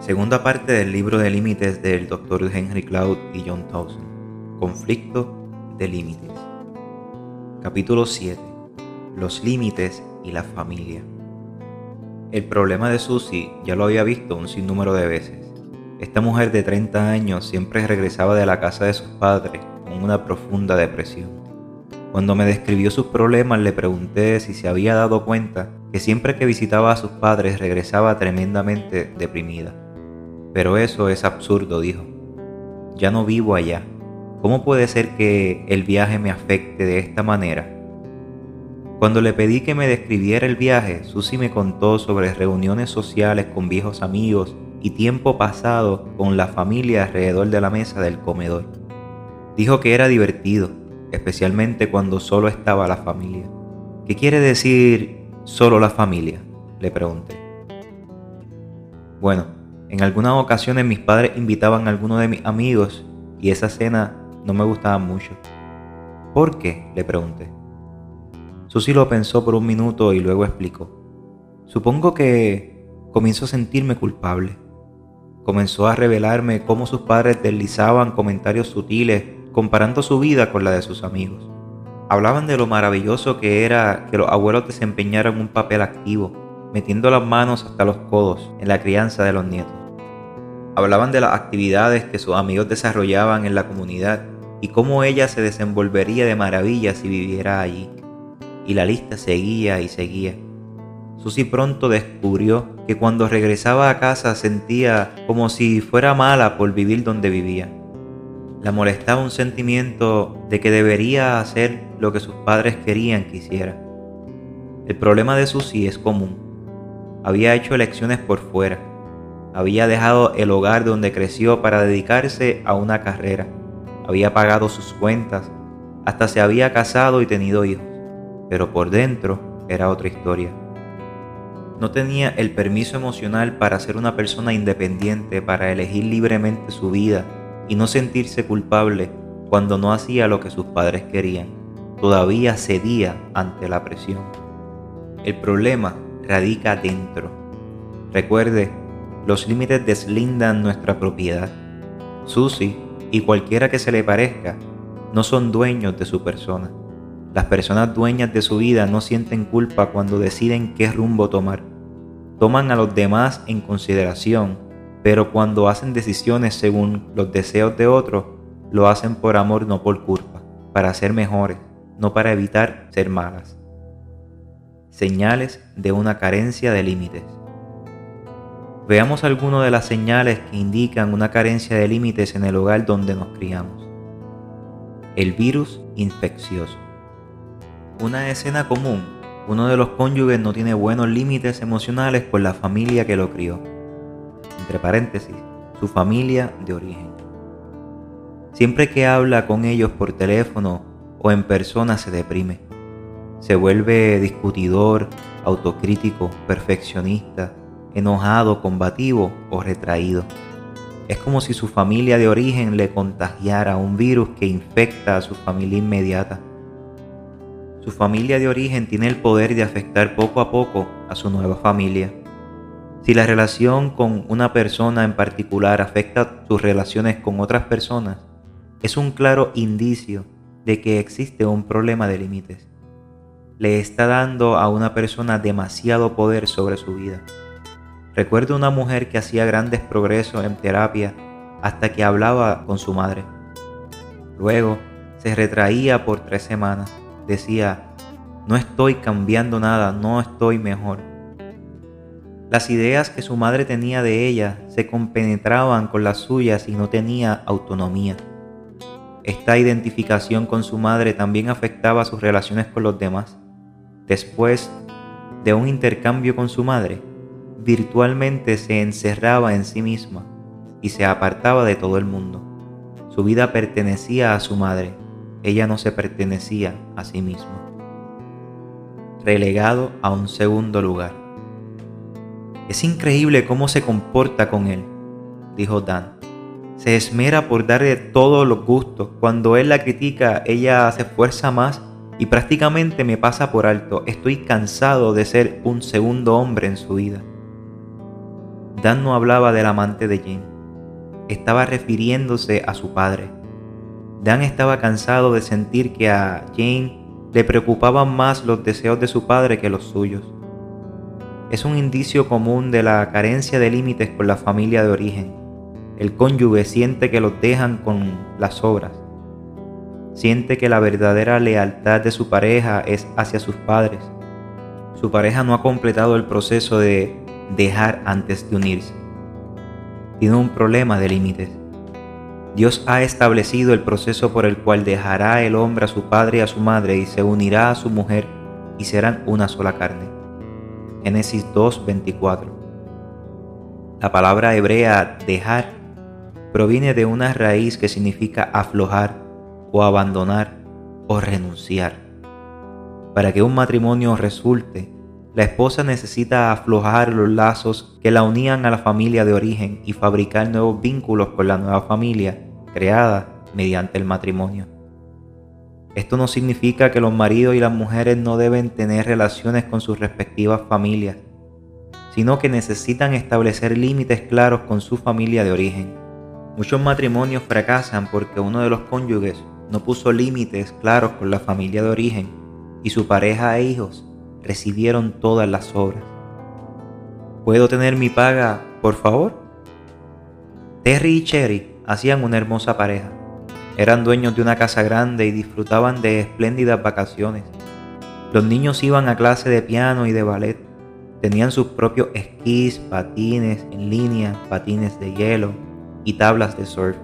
Segunda parte del libro de límites del Dr. Henry Cloud y John Towson. Conflicto de límites. Capítulo 7. Los límites y la familia. El problema de Susie ya lo había visto un sinnúmero de veces. Esta mujer de 30 años siempre regresaba de la casa de sus padres con una profunda depresión. Cuando me describió sus problemas le pregunté si se había dado cuenta que siempre que visitaba a sus padres regresaba tremendamente deprimida. Pero eso es absurdo, dijo. Ya no vivo allá. ¿Cómo puede ser que el viaje me afecte de esta manera? Cuando le pedí que me describiera el viaje, Susi me contó sobre reuniones sociales con viejos amigos y tiempo pasado con la familia alrededor de la mesa del comedor. Dijo que era divertido, especialmente cuando solo estaba la familia. ¿Qué quiere decir solo la familia? Le pregunté. Bueno, en algunas ocasiones mis padres invitaban a algunos de mis amigos y esa cena no me gustaba mucho. ¿Por qué? le pregunté. Susi lo pensó por un minuto y luego explicó. Supongo que comienzo a sentirme culpable. Comenzó a revelarme cómo sus padres deslizaban comentarios sutiles comparando su vida con la de sus amigos. Hablaban de lo maravilloso que era que los abuelos desempeñaran un papel activo, metiendo las manos hasta los codos en la crianza de los nietos. Hablaban de las actividades que sus amigos desarrollaban en la comunidad y cómo ella se desenvolvería de maravilla si viviera allí. Y la lista seguía y seguía. Susi pronto descubrió que cuando regresaba a casa sentía como si fuera mala por vivir donde vivía. La molestaba un sentimiento de que debería hacer lo que sus padres querían que hiciera. El problema de Susi es común. Había hecho elecciones por fuera había dejado el hogar donde creció para dedicarse a una carrera. Había pagado sus cuentas, hasta se había casado y tenido hijos. Pero por dentro era otra historia. No tenía el permiso emocional para ser una persona independiente, para elegir libremente su vida y no sentirse culpable cuando no hacía lo que sus padres querían. Todavía cedía ante la presión. El problema radica dentro. Recuerde los límites deslindan nuestra propiedad. Susie y cualquiera que se le parezca no son dueños de su persona. Las personas dueñas de su vida no sienten culpa cuando deciden qué rumbo tomar. Toman a los demás en consideración, pero cuando hacen decisiones según los deseos de otros, lo hacen por amor, no por culpa, para ser mejores, no para evitar ser malas. Señales de una carencia de límites. Veamos algunas de las señales que indican una carencia de límites en el hogar donde nos criamos. El virus infeccioso. Una escena común. Uno de los cónyuges no tiene buenos límites emocionales con la familia que lo crió. Entre paréntesis, su familia de origen. Siempre que habla con ellos por teléfono o en persona se deprime. Se vuelve discutidor, autocrítico, perfeccionista, enojado, combativo o retraído. Es como si su familia de origen le contagiara un virus que infecta a su familia inmediata. Su familia de origen tiene el poder de afectar poco a poco a su nueva familia. Si la relación con una persona en particular afecta sus relaciones con otras personas, es un claro indicio de que existe un problema de límites. Le está dando a una persona demasiado poder sobre su vida. Recuerdo una mujer que hacía grandes progresos en terapia hasta que hablaba con su madre. Luego se retraía por tres semanas. Decía, no estoy cambiando nada, no estoy mejor. Las ideas que su madre tenía de ella se compenetraban con las suyas y no tenía autonomía. Esta identificación con su madre también afectaba sus relaciones con los demás. Después de un intercambio con su madre, virtualmente se encerraba en sí misma y se apartaba de todo el mundo. Su vida pertenecía a su madre, ella no se pertenecía a sí misma. Relegado a un segundo lugar. Es increíble cómo se comporta con él, dijo Dan. Se esmera por darle todos los gustos. Cuando él la critica, ella se esfuerza más y prácticamente me pasa por alto. Estoy cansado de ser un segundo hombre en su vida. Dan no hablaba del amante de Jane, estaba refiriéndose a su padre. Dan estaba cansado de sentir que a Jane le preocupaban más los deseos de su padre que los suyos. Es un indicio común de la carencia de límites con la familia de origen. El cónyuge siente que los dejan con las obras. Siente que la verdadera lealtad de su pareja es hacia sus padres. Su pareja no ha completado el proceso de dejar antes de unirse. Tiene un problema de límites. Dios ha establecido el proceso por el cual dejará el hombre a su padre y a su madre y se unirá a su mujer y serán una sola carne. Génesis 2:24. La palabra hebrea dejar proviene de una raíz que significa aflojar o abandonar o renunciar. Para que un matrimonio resulte, la esposa necesita aflojar los lazos que la unían a la familia de origen y fabricar nuevos vínculos con la nueva familia creada mediante el matrimonio. Esto no significa que los maridos y las mujeres no deben tener relaciones con sus respectivas familias, sino que necesitan establecer límites claros con su familia de origen. Muchos matrimonios fracasan porque uno de los cónyuges no puso límites claros con la familia de origen y su pareja e hijos recibieron todas las obras. ¿Puedo tener mi paga, por favor? Terry y Cherry hacían una hermosa pareja. Eran dueños de una casa grande y disfrutaban de espléndidas vacaciones. Los niños iban a clase de piano y de ballet. Tenían sus propios esquís, patines en línea, patines de hielo y tablas de surf.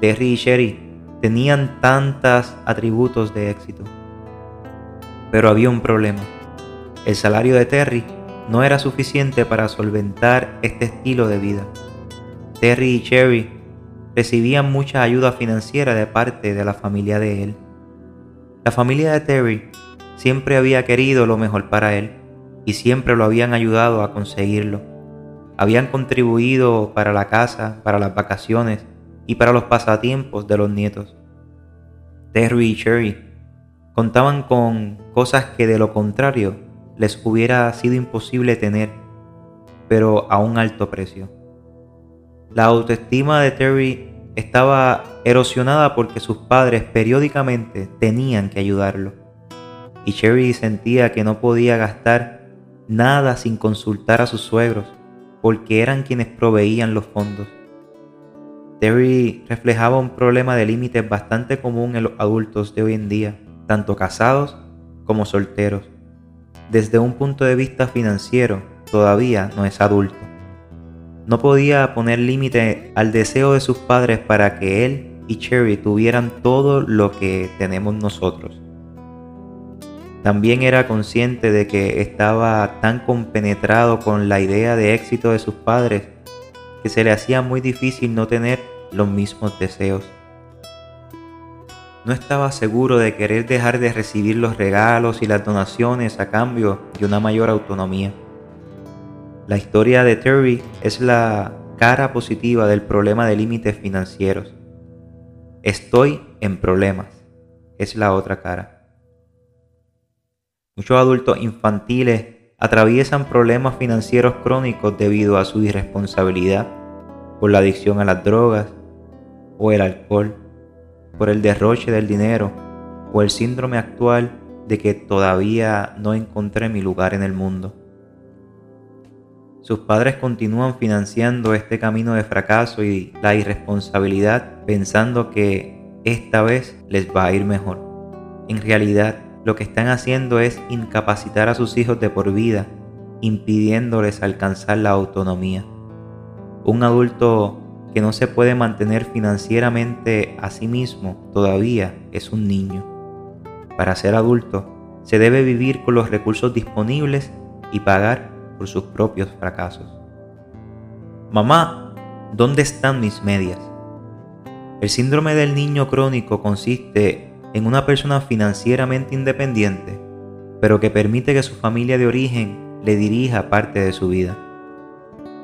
Terry y Cherry tenían tantos atributos de éxito. Pero había un problema. El salario de Terry no era suficiente para solventar este estilo de vida. Terry y Cherry recibían mucha ayuda financiera de parte de la familia de él. La familia de Terry siempre había querido lo mejor para él y siempre lo habían ayudado a conseguirlo. Habían contribuido para la casa, para las vacaciones y para los pasatiempos de los nietos. Terry y Cherry contaban con cosas que de lo contrario les hubiera sido imposible tener, pero a un alto precio. La autoestima de Terry estaba erosionada porque sus padres periódicamente tenían que ayudarlo. Y Cherry sentía que no podía gastar nada sin consultar a sus suegros, porque eran quienes proveían los fondos. Terry reflejaba un problema de límites bastante común en los adultos de hoy en día tanto casados como solteros. Desde un punto de vista financiero, todavía no es adulto. No podía poner límite al deseo de sus padres para que él y Cherry tuvieran todo lo que tenemos nosotros. También era consciente de que estaba tan compenetrado con la idea de éxito de sus padres que se le hacía muy difícil no tener los mismos deseos no estaba seguro de querer dejar de recibir los regalos y las donaciones a cambio de una mayor autonomía. La historia de Terry es la cara positiva del problema de límites financieros. Estoy en problemas. Es la otra cara. Muchos adultos infantiles atraviesan problemas financieros crónicos debido a su irresponsabilidad por la adicción a las drogas o el alcohol por el derroche del dinero o el síndrome actual de que todavía no encontré mi lugar en el mundo. Sus padres continúan financiando este camino de fracaso y la irresponsabilidad pensando que esta vez les va a ir mejor. En realidad, lo que están haciendo es incapacitar a sus hijos de por vida, impidiéndoles alcanzar la autonomía. Un adulto que no se puede mantener financieramente a sí mismo todavía es un niño. Para ser adulto, se debe vivir con los recursos disponibles y pagar por sus propios fracasos. Mamá, ¿dónde están mis medias? El síndrome del niño crónico consiste en una persona financieramente independiente, pero que permite que su familia de origen le dirija parte de su vida.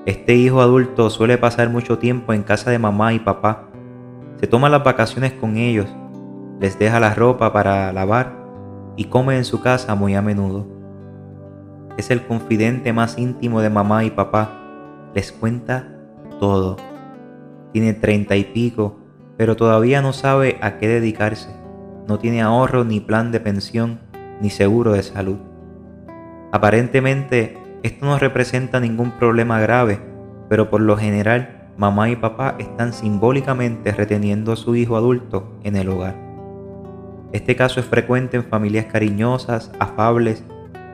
Este hijo adulto suele pasar mucho tiempo en casa de mamá y papá. Se toma las vacaciones con ellos, les deja la ropa para lavar y come en su casa muy a menudo. Es el confidente más íntimo de mamá y papá les cuenta todo. Tiene treinta y pico, pero todavía no sabe a qué dedicarse. No tiene ahorro ni plan de pensión ni seguro de salud. Aparentemente, esto no representa ningún problema grave, pero por lo general, mamá y papá están simbólicamente reteniendo a su hijo adulto en el hogar. Este caso es frecuente en familias cariñosas, afables,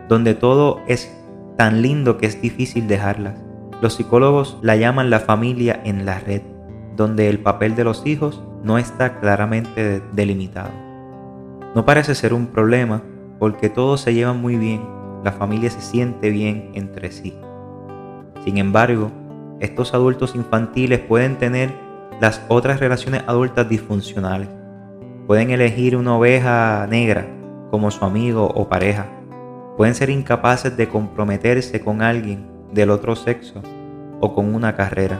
donde todo es tan lindo que es difícil dejarlas. Los psicólogos la llaman la familia en la red, donde el papel de los hijos no está claramente delimitado. No parece ser un problema porque todos se llevan muy bien, la familia se siente bien entre sí. Sin embargo, estos adultos infantiles pueden tener las otras relaciones adultas disfuncionales. Pueden elegir una oveja negra como su amigo o pareja. Pueden ser incapaces de comprometerse con alguien del otro sexo o con una carrera.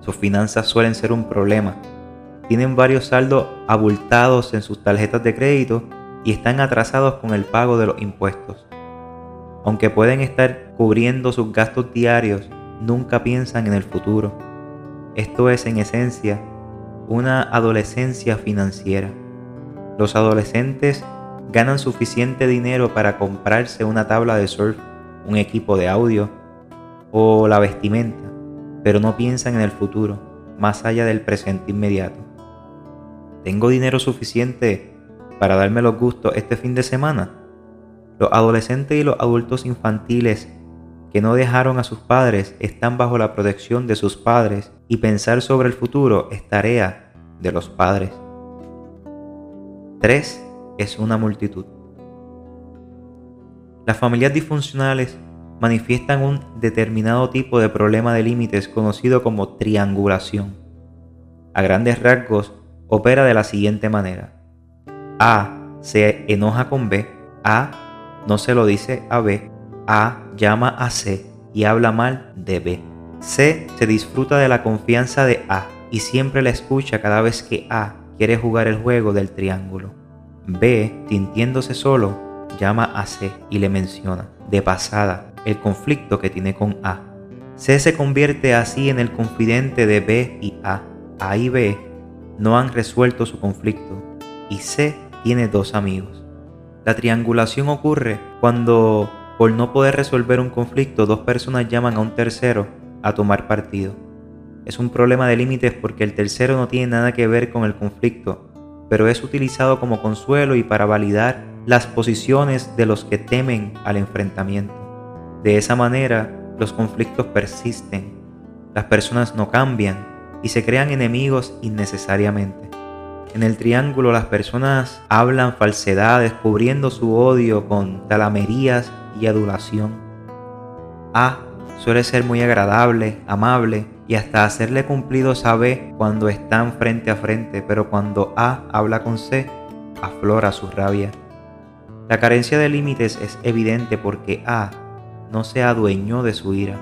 Sus finanzas suelen ser un problema. Tienen varios saldos abultados en sus tarjetas de crédito y están atrasados con el pago de los impuestos. Aunque pueden estar cubriendo sus gastos diarios, nunca piensan en el futuro. Esto es en esencia una adolescencia financiera. Los adolescentes ganan suficiente dinero para comprarse una tabla de surf, un equipo de audio o la vestimenta, pero no piensan en el futuro, más allá del presente inmediato. ¿Tengo dinero suficiente para darme los gustos este fin de semana? Los adolescentes y los adultos infantiles que no dejaron a sus padres están bajo la protección de sus padres y pensar sobre el futuro es tarea de los padres. 3. Es una multitud. Las familias disfuncionales manifiestan un determinado tipo de problema de límites conocido como triangulación. A grandes rasgos, opera de la siguiente manera. A se enoja con B, A no se lo dice a B a llama a C y habla mal de B. C se disfruta de la confianza de A y siempre la escucha cada vez que A quiere jugar el juego del triángulo. B, sintiéndose solo, llama a C y le menciona, de pasada, el conflicto que tiene con A. C se convierte así en el confidente de B y A. A y B no han resuelto su conflicto y C tiene dos amigos. La triangulación ocurre cuando por no poder resolver un conflicto, dos personas llaman a un tercero a tomar partido. Es un problema de límites porque el tercero no tiene nada que ver con el conflicto, pero es utilizado como consuelo y para validar las posiciones de los que temen al enfrentamiento. De esa manera, los conflictos persisten, las personas no cambian y se crean enemigos innecesariamente. En el triángulo las personas hablan falsedades cubriendo su odio con talamerías y adulación. A suele ser muy agradable, amable y hasta hacerle cumplidos a B cuando están frente a frente, pero cuando A habla con C, aflora su rabia. La carencia de límites es evidente porque A no se adueñó de su ira.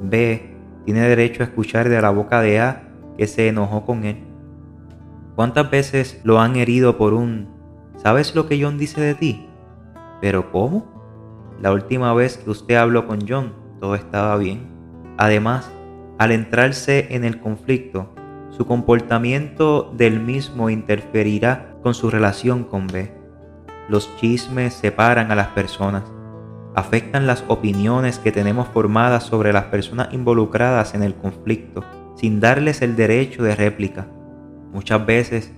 B tiene derecho a escuchar de la boca de A que se enojó con él. ¿Cuántas veces lo han herido por un ¿Sabes lo que John dice de ti? ¿Pero cómo? La última vez que usted habló con John, todo estaba bien. Además, al entrarse en el conflicto, su comportamiento del mismo interferirá con su relación con B. Los chismes separan a las personas, afectan las opiniones que tenemos formadas sobre las personas involucradas en el conflicto, sin darles el derecho de réplica. Muchas veces,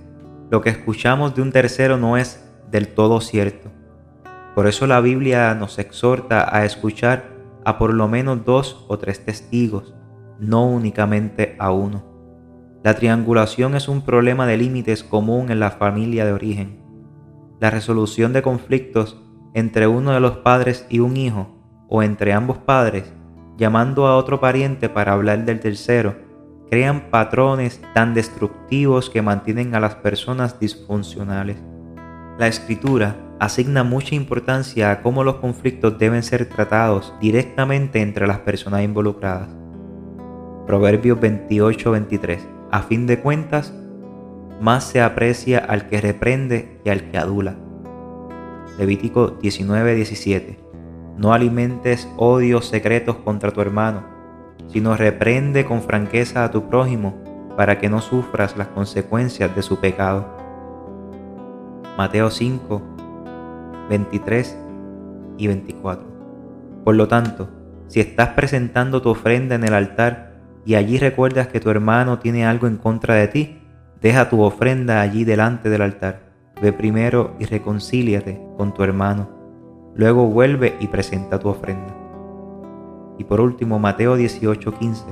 lo que escuchamos de un tercero no es del todo cierto. Por eso la Biblia nos exhorta a escuchar a por lo menos dos o tres testigos, no únicamente a uno. La triangulación es un problema de límites común en la familia de origen. La resolución de conflictos entre uno de los padres y un hijo, o entre ambos padres, llamando a otro pariente para hablar del tercero, crean patrones tan destructivos que mantienen a las personas disfuncionales. La escritura asigna mucha importancia a cómo los conflictos deben ser tratados directamente entre las personas involucradas. Proverbios 28-23. A fin de cuentas, más se aprecia al que reprende y al que adula. Levítico 19-17. No alimentes odios secretos contra tu hermano, sino reprende con franqueza a tu prójimo para que no sufras las consecuencias de su pecado. Mateo 5, 23 y 24. Por lo tanto, si estás presentando tu ofrenda en el altar y allí recuerdas que tu hermano tiene algo en contra de ti, deja tu ofrenda allí delante del altar. Ve primero y reconcíliate con tu hermano. Luego vuelve y presenta tu ofrenda. Y por último, Mateo 18:15.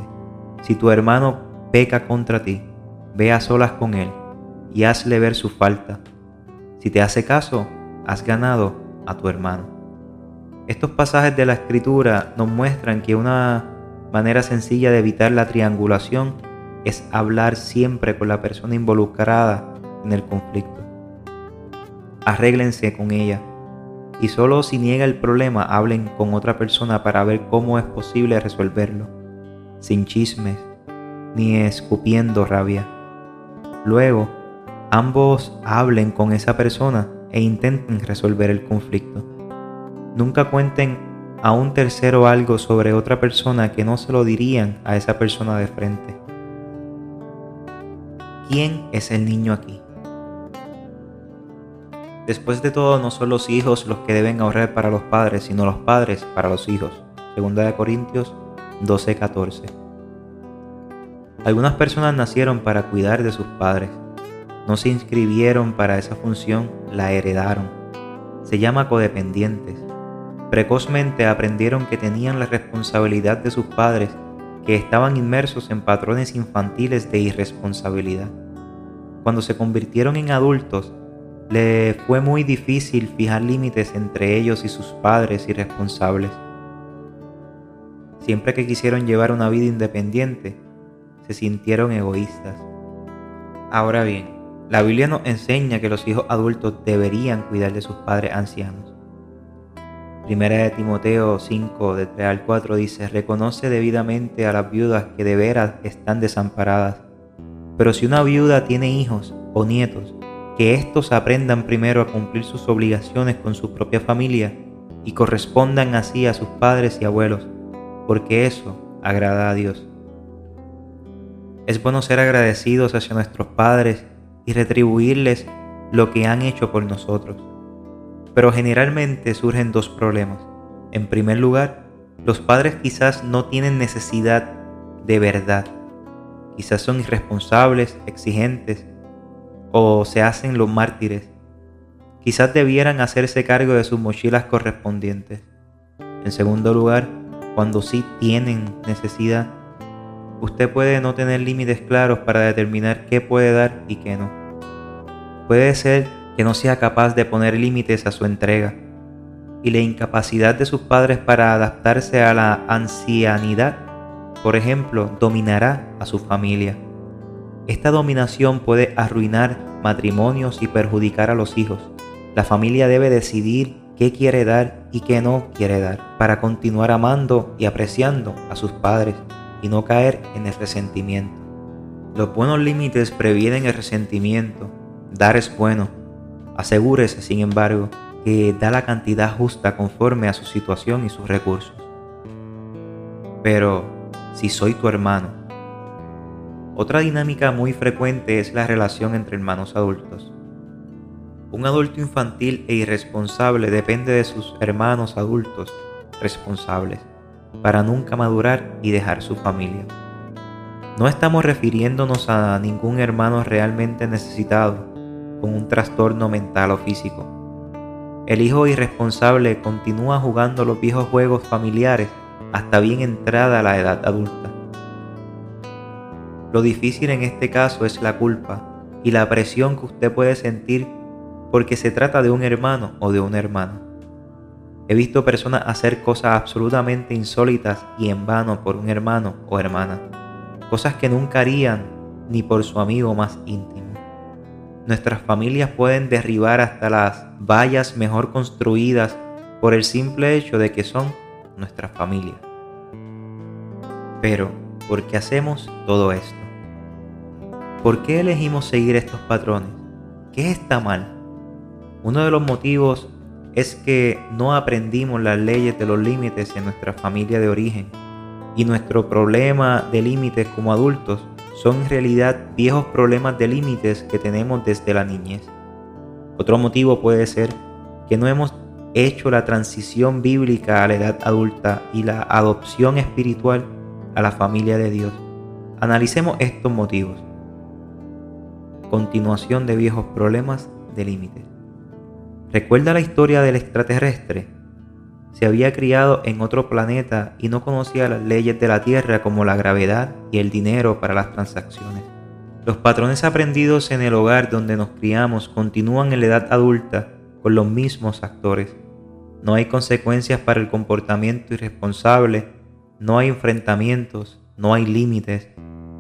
Si tu hermano peca contra ti, ve a solas con él y hazle ver su falta. Si te hace caso, has ganado a tu hermano. Estos pasajes de la escritura nos muestran que una manera sencilla de evitar la triangulación es hablar siempre con la persona involucrada en el conflicto. Arréglense con ella y solo si niega el problema hablen con otra persona para ver cómo es posible resolverlo, sin chismes ni escupiendo rabia. Luego, ambos hablen con esa persona e intenten resolver el conflicto. Nunca cuenten a un tercero algo sobre otra persona que no se lo dirían a esa persona de frente. ¿Quién es el niño aquí? Después de todo, no son los hijos los que deben ahorrar para los padres, sino los padres para los hijos. Segunda de Corintios 12:14. Algunas personas nacieron para cuidar de sus padres. No se inscribieron para esa función, la heredaron. Se llama codependientes. Precozmente aprendieron que tenían la responsabilidad de sus padres, que estaban inmersos en patrones infantiles de irresponsabilidad. Cuando se convirtieron en adultos, le fue muy difícil fijar límites entre ellos y sus padres irresponsables. Siempre que quisieron llevar una vida independiente, se sintieron egoístas. Ahora bien, la Biblia nos enseña que los hijos adultos deberían cuidar de sus padres ancianos. Primera de Timoteo 5, de 3 al 4 dice, reconoce debidamente a las viudas que de veras están desamparadas. Pero si una viuda tiene hijos o nietos, que éstos aprendan primero a cumplir sus obligaciones con su propia familia y correspondan así a sus padres y abuelos, porque eso agrada a Dios. Es bueno ser agradecidos hacia nuestros padres y retribuirles lo que han hecho por nosotros. Pero generalmente surgen dos problemas. En primer lugar, los padres quizás no tienen necesidad de verdad. Quizás son irresponsables, exigentes o se hacen los mártires. Quizás debieran hacerse cargo de sus mochilas correspondientes. En segundo lugar, cuando sí tienen necesidad, usted puede no tener límites claros para determinar qué puede dar y qué no. Puede ser que no sea capaz de poner límites a su entrega y la incapacidad de sus padres para adaptarse a la ancianidad, por ejemplo, dominará a su familia. Esta dominación puede arruinar matrimonios y perjudicar a los hijos. La familia debe decidir qué quiere dar y qué no quiere dar para continuar amando y apreciando a sus padres y no caer en el resentimiento. Los buenos límites previenen el resentimiento. Dar es bueno. Asegúrese, sin embargo, que da la cantidad justa conforme a su situación y sus recursos. Pero si soy tu hermano, otra dinámica muy frecuente es la relación entre hermanos adultos. Un adulto infantil e irresponsable depende de sus hermanos adultos responsables para nunca madurar y dejar su familia. No estamos refiriéndonos a ningún hermano realmente necesitado con un trastorno mental o físico. El hijo irresponsable continúa jugando los viejos juegos familiares hasta bien entrada la edad adulta. Lo difícil en este caso es la culpa y la presión que usted puede sentir porque se trata de un hermano o de una hermana. He visto personas hacer cosas absolutamente insólitas y en vano por un hermano o hermana, cosas que nunca harían ni por su amigo más íntimo. Nuestras familias pueden derribar hasta las vallas mejor construidas por el simple hecho de que son nuestras familias. Pero, ¿por qué hacemos todo esto? ¿Por qué elegimos seguir estos patrones? ¿Qué está mal? Uno de los motivos es que no aprendimos las leyes de los límites en nuestra familia de origen y nuestro problema de límites como adultos son en realidad viejos problemas de límites que tenemos desde la niñez. Otro motivo puede ser que no hemos hecho la transición bíblica a la edad adulta y la adopción espiritual a la familia de Dios. Analicemos estos motivos. Continuación de viejos problemas de límites. ¿Recuerda la historia del extraterrestre? Se había criado en otro planeta y no conocía las leyes de la Tierra como la gravedad y el dinero para las transacciones. Los patrones aprendidos en el hogar donde nos criamos continúan en la edad adulta con los mismos actores. No hay consecuencias para el comportamiento irresponsable, no hay enfrentamientos, no hay límites.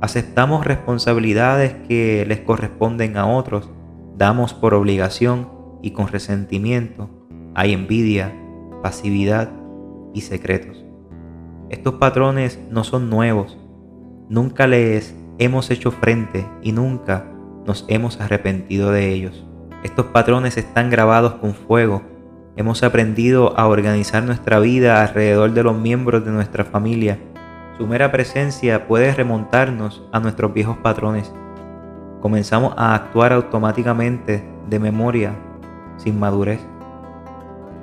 Aceptamos responsabilidades que les corresponden a otros, damos por obligación y con resentimiento. Hay envidia, pasividad y secretos. Estos patrones no son nuevos, nunca les hemos hecho frente y nunca nos hemos arrepentido de ellos. Estos patrones están grabados con fuego. Hemos aprendido a organizar nuestra vida alrededor de los miembros de nuestra familia. Su mera presencia puede remontarnos a nuestros viejos patrones. Comenzamos a actuar automáticamente de memoria, sin madurez.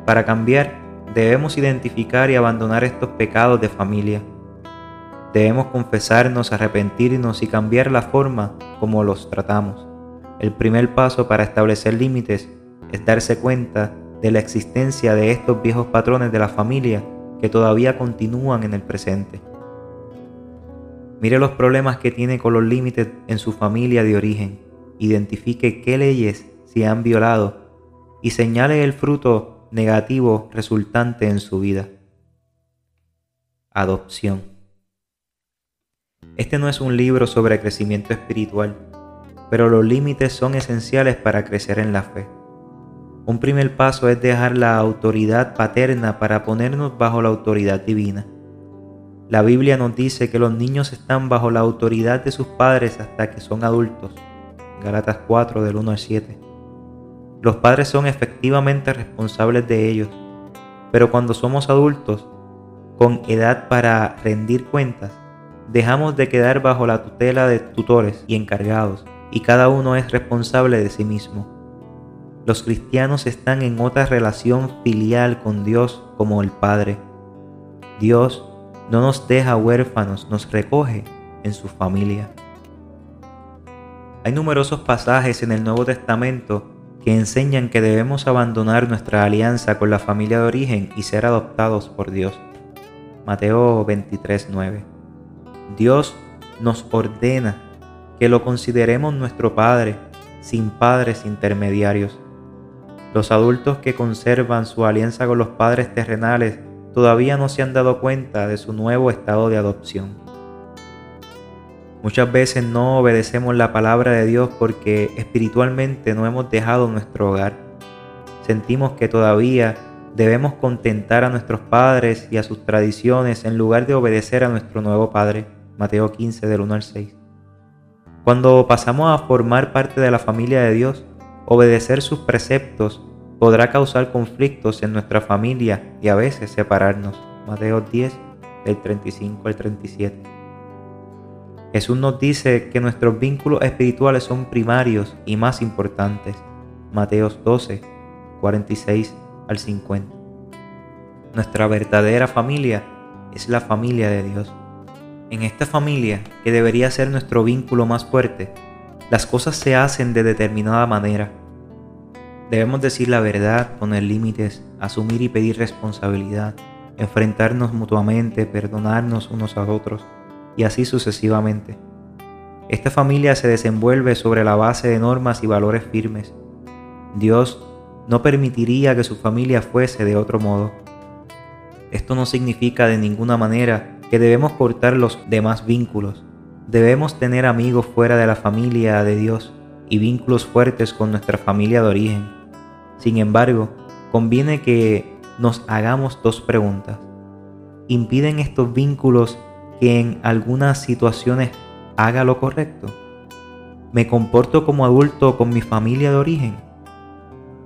Para cambiar, debemos identificar y abandonar estos pecados de familia. Debemos confesarnos, arrepentirnos y cambiar la forma como los tratamos. El primer paso para establecer límites es darse cuenta de la existencia de estos viejos patrones de la familia que todavía continúan en el presente. Mire los problemas que tiene con los límites en su familia de origen, identifique qué leyes se han violado y señale el fruto negativo resultante en su vida. Adopción. Este no es un libro sobre crecimiento espiritual pero los límites son esenciales para crecer en la fe. Un primer paso es dejar la autoridad paterna para ponernos bajo la autoridad divina. La Biblia nos dice que los niños están bajo la autoridad de sus padres hasta que son adultos. Galatas 4 del 1 al 7. Los padres son efectivamente responsables de ellos, pero cuando somos adultos, con edad para rendir cuentas, dejamos de quedar bajo la tutela de tutores y encargados y cada uno es responsable de sí mismo. Los cristianos están en otra relación filial con Dios como el Padre. Dios no nos deja huérfanos, nos recoge en su familia. Hay numerosos pasajes en el Nuevo Testamento que enseñan que debemos abandonar nuestra alianza con la familia de origen y ser adoptados por Dios. Mateo 23:9. Dios nos ordena que lo consideremos nuestro Padre, sin padres intermediarios. Los adultos que conservan su alianza con los padres terrenales todavía no se han dado cuenta de su nuevo estado de adopción. Muchas veces no obedecemos la palabra de Dios porque espiritualmente no hemos dejado nuestro hogar. Sentimos que todavía debemos contentar a nuestros padres y a sus tradiciones en lugar de obedecer a nuestro nuevo Padre. Mateo 15 del 1 al 6. Cuando pasamos a formar parte de la familia de Dios, obedecer sus preceptos podrá causar conflictos en nuestra familia y a veces separarnos. Mateo 10, del 35 al 37. Jesús nos dice que nuestros vínculos espirituales son primarios y más importantes. Mateo 12, 46 al 50. Nuestra verdadera familia es la familia de Dios. En esta familia, que debería ser nuestro vínculo más fuerte, las cosas se hacen de determinada manera. Debemos decir la verdad, poner límites, asumir y pedir responsabilidad, enfrentarnos mutuamente, perdonarnos unos a otros y así sucesivamente. Esta familia se desenvuelve sobre la base de normas y valores firmes. Dios no permitiría que su familia fuese de otro modo. Esto no significa de ninguna manera que debemos cortar los demás vínculos. Debemos tener amigos fuera de la familia de Dios y vínculos fuertes con nuestra familia de origen. Sin embargo, conviene que nos hagamos dos preguntas. ¿Impiden estos vínculos que en algunas situaciones haga lo correcto? ¿Me comporto como adulto con mi familia de origen?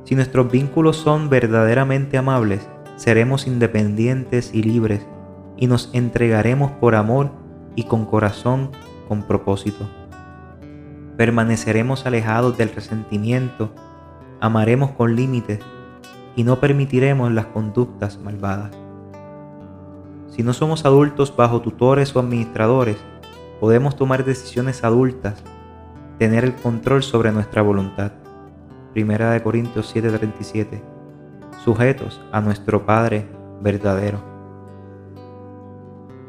Si nuestros vínculos son verdaderamente amables, seremos independientes y libres y nos entregaremos por amor y con corazón con propósito. Permaneceremos alejados del resentimiento, amaremos con límites y no permitiremos las conductas malvadas. Si no somos adultos bajo tutores o administradores, podemos tomar decisiones adultas, tener el control sobre nuestra voluntad. Primera de Corintios 7:37. Sujetos a nuestro Padre verdadero.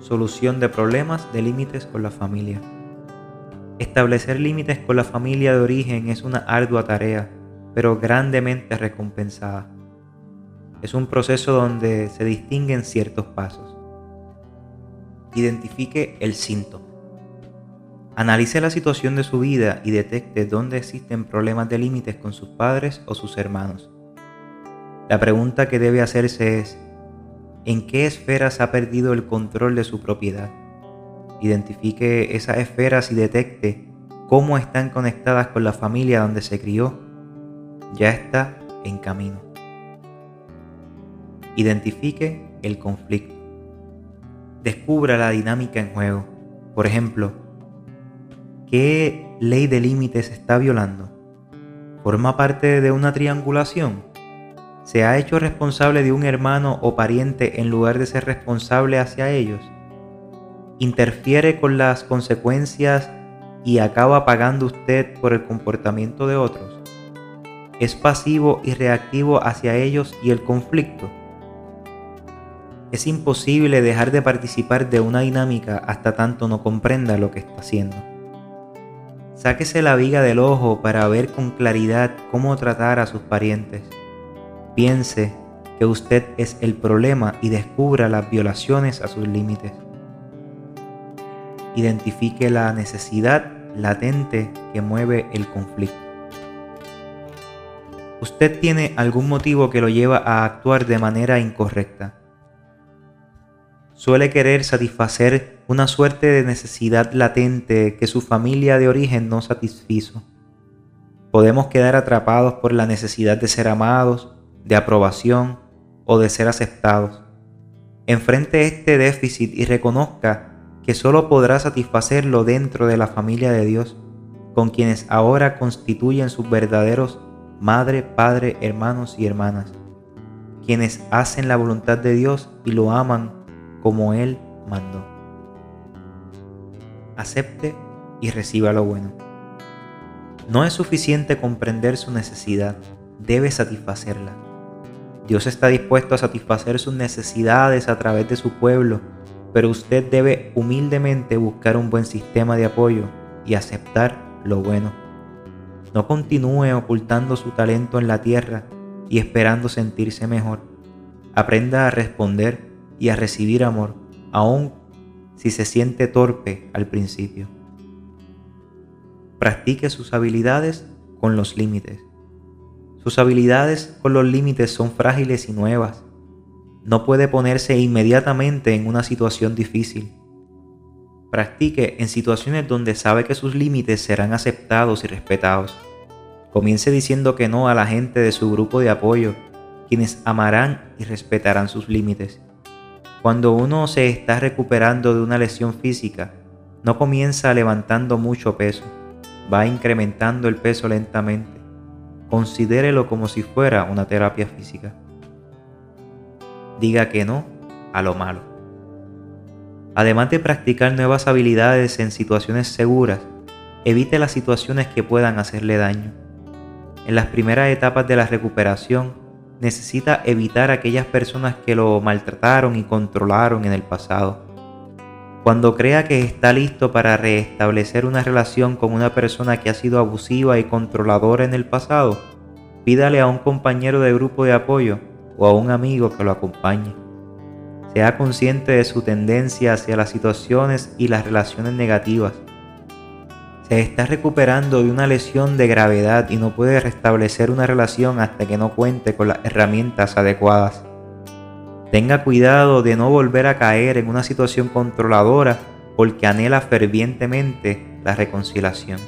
Solución de problemas de límites con la familia. Establecer límites con la familia de origen es una ardua tarea, pero grandemente recompensada. Es un proceso donde se distinguen ciertos pasos. Identifique el síntoma. Analice la situación de su vida y detecte dónde existen problemas de límites con sus padres o sus hermanos. La pregunta que debe hacerse es, ¿en qué esferas ha perdido el control de su propiedad? Identifique esas esferas y detecte cómo están conectadas con la familia donde se crió. Ya está en camino. Identifique el conflicto. Descubra la dinámica en juego. Por ejemplo, ¿qué ley de límites está violando? ¿Forma parte de una triangulación? ¿Se ha hecho responsable de un hermano o pariente en lugar de ser responsable hacia ellos? ¿Interfiere con las consecuencias y acaba pagando usted por el comportamiento de otros? ¿Es pasivo y reactivo hacia ellos y el conflicto? Es imposible dejar de participar de una dinámica hasta tanto no comprenda lo que está haciendo. Sáquese la viga del ojo para ver con claridad cómo tratar a sus parientes. Piense que usted es el problema y descubra las violaciones a sus límites. Identifique la necesidad latente que mueve el conflicto. Usted tiene algún motivo que lo lleva a actuar de manera incorrecta suele querer satisfacer una suerte de necesidad latente que su familia de origen no satisfizo. Podemos quedar atrapados por la necesidad de ser amados, de aprobación o de ser aceptados. Enfrente este déficit y reconozca que solo podrá satisfacerlo dentro de la familia de Dios, con quienes ahora constituyen sus verdaderos madre, padre, hermanos y hermanas, quienes hacen la voluntad de Dios y lo aman como Él mandó. Acepte y reciba lo bueno. No es suficiente comprender su necesidad, debe satisfacerla. Dios está dispuesto a satisfacer sus necesidades a través de su pueblo, pero usted debe humildemente buscar un buen sistema de apoyo y aceptar lo bueno. No continúe ocultando su talento en la tierra y esperando sentirse mejor. Aprenda a responder y a recibir amor, aun si se siente torpe al principio. Practique sus habilidades con los límites. Sus habilidades con los límites son frágiles y nuevas. No puede ponerse inmediatamente en una situación difícil. Practique en situaciones donde sabe que sus límites serán aceptados y respetados. Comience diciendo que no a la gente de su grupo de apoyo, quienes amarán y respetarán sus límites. Cuando uno se está recuperando de una lesión física, no comienza levantando mucho peso, va incrementando el peso lentamente. Considérelo como si fuera una terapia física. Diga que no a lo malo. Además de practicar nuevas habilidades en situaciones seguras, evite las situaciones que puedan hacerle daño. En las primeras etapas de la recuperación, necesita evitar aquellas personas que lo maltrataron y controlaron en el pasado. Cuando crea que está listo para restablecer una relación con una persona que ha sido abusiva y controladora en el pasado, pídale a un compañero de grupo de apoyo o a un amigo que lo acompañe. Sea consciente de su tendencia hacia las situaciones y las relaciones negativas se está recuperando de una lesión de gravedad y no puede restablecer una relación hasta que no cuente con las herramientas adecuadas. Tenga cuidado de no volver a caer en una situación controladora porque anhela fervientemente la reconciliación.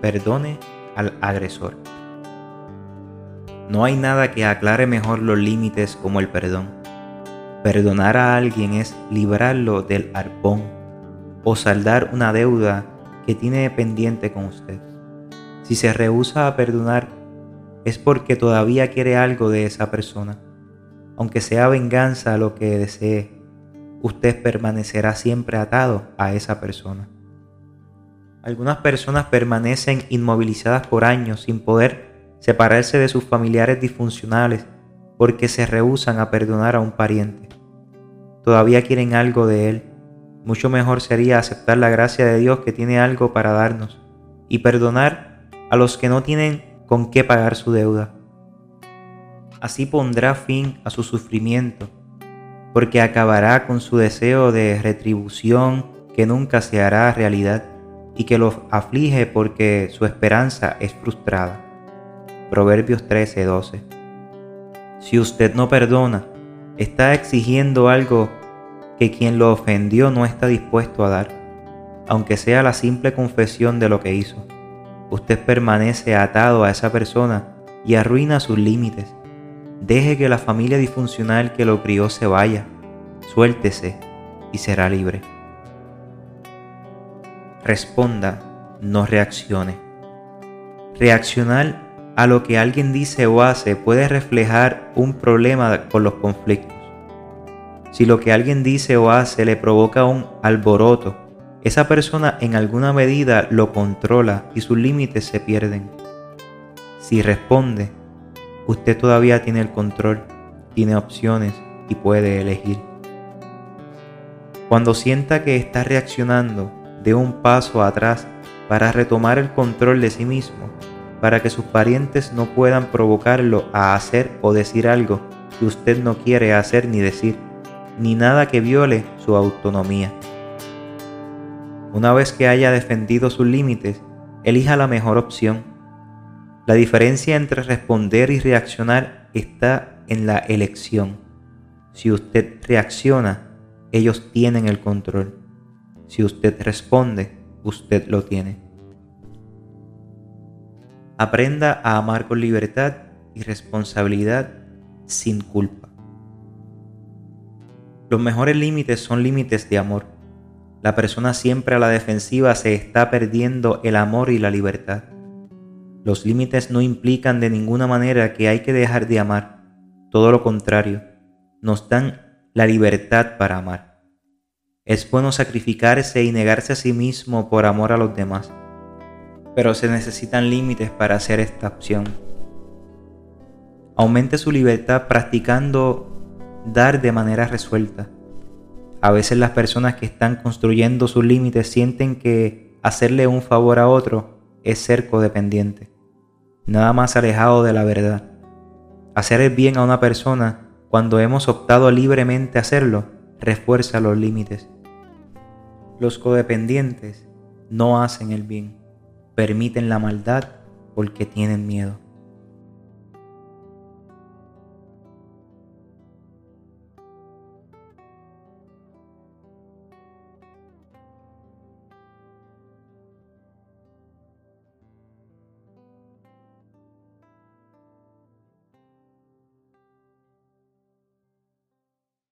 Perdone al agresor. No hay nada que aclare mejor los límites como el perdón. Perdonar a alguien es librarlo del arpón o saldar una deuda que tiene pendiente con usted. Si se rehúsa a perdonar, es porque todavía quiere algo de esa persona. Aunque sea venganza lo que desee, usted permanecerá siempre atado a esa persona. Algunas personas permanecen inmovilizadas por años sin poder separarse de sus familiares disfuncionales porque se rehusan a perdonar a un pariente. Todavía quieren algo de él. Mucho mejor sería aceptar la gracia de Dios que tiene algo para darnos y perdonar a los que no tienen con qué pagar su deuda. Así pondrá fin a su sufrimiento, porque acabará con su deseo de retribución que nunca se hará realidad y que los aflige porque su esperanza es frustrada. Proverbios 13:12. Si usted no perdona, está exigiendo algo que quien lo ofendió no está dispuesto a dar, aunque sea la simple confesión de lo que hizo. Usted permanece atado a esa persona y arruina sus límites. Deje que la familia disfuncional que lo crió se vaya, suéltese y será libre responda, no reaccione. Reaccionar a lo que alguien dice o hace puede reflejar un problema con los conflictos. Si lo que alguien dice o hace le provoca un alboroto, esa persona en alguna medida lo controla y sus límites se pierden. Si responde, usted todavía tiene el control, tiene opciones y puede elegir. Cuando sienta que está reaccionando, de un paso atrás para retomar el control de sí mismo, para que sus parientes no puedan provocarlo a hacer o decir algo que usted no quiere hacer ni decir, ni nada que viole su autonomía. Una vez que haya defendido sus límites, elija la mejor opción. La diferencia entre responder y reaccionar está en la elección. Si usted reacciona, ellos tienen el control. Si usted responde, usted lo tiene. Aprenda a amar con libertad y responsabilidad sin culpa. Los mejores límites son límites de amor. La persona siempre a la defensiva se está perdiendo el amor y la libertad. Los límites no implican de ninguna manera que hay que dejar de amar. Todo lo contrario, nos dan la libertad para amar. Es bueno sacrificarse y negarse a sí mismo por amor a los demás, pero se necesitan límites para hacer esta opción. Aumente su libertad practicando dar de manera resuelta. A veces las personas que están construyendo sus límites sienten que hacerle un favor a otro es ser codependiente, nada más alejado de la verdad. Hacer el bien a una persona cuando hemos optado libremente a hacerlo refuerza los límites. Los codependientes no hacen el bien, permiten la maldad porque tienen miedo.